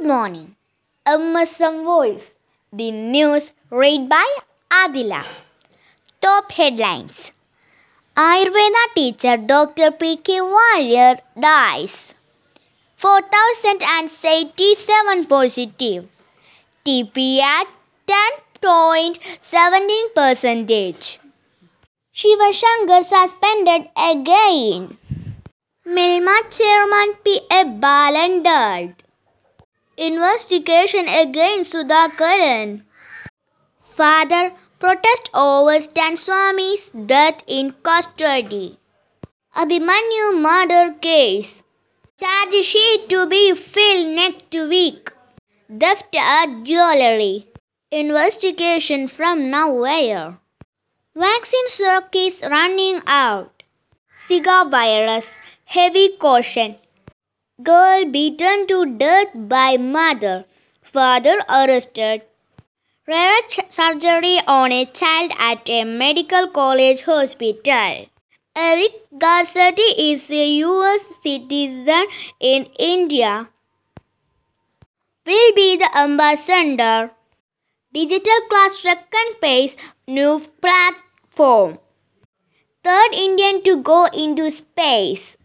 Good morning. MSM Voice. The news read by Adila. Top headlines. Ayurveda teacher Dr. P.K. Warrier dies. 4087 positive. TP at 10.17 percentage. Shiva Shankar suspended again. Milma chairman P.A. Balan died. Investigation against Sudhakaran. Father protest over Stan Swami's death in custody. Abhimanyu murder case. Charge sheet to be filled next week. Theft at jewelry. Investigation from nowhere. Vaccine stock is running out. Zika virus. Heavy caution. Girl beaten to death by mother. Father arrested. Rare surgery on a child at a medical college hospital. Eric Garcetti is a US citizen in India. Will be the ambassador. Digital class second pace new platform. Third Indian to go into space.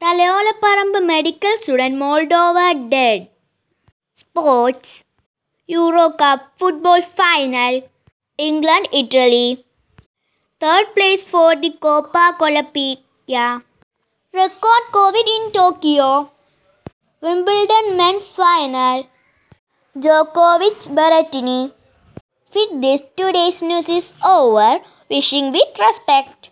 Thalayolaparambu medical student Moldova dead sports Euro cup football final England Italy third place for the Copa കൊളപ്പിയ record covid in Tokyo Wimbledon men's final ജോക്കോവിച്ച് Berrettini With this, today's news is over. Wishing with respect.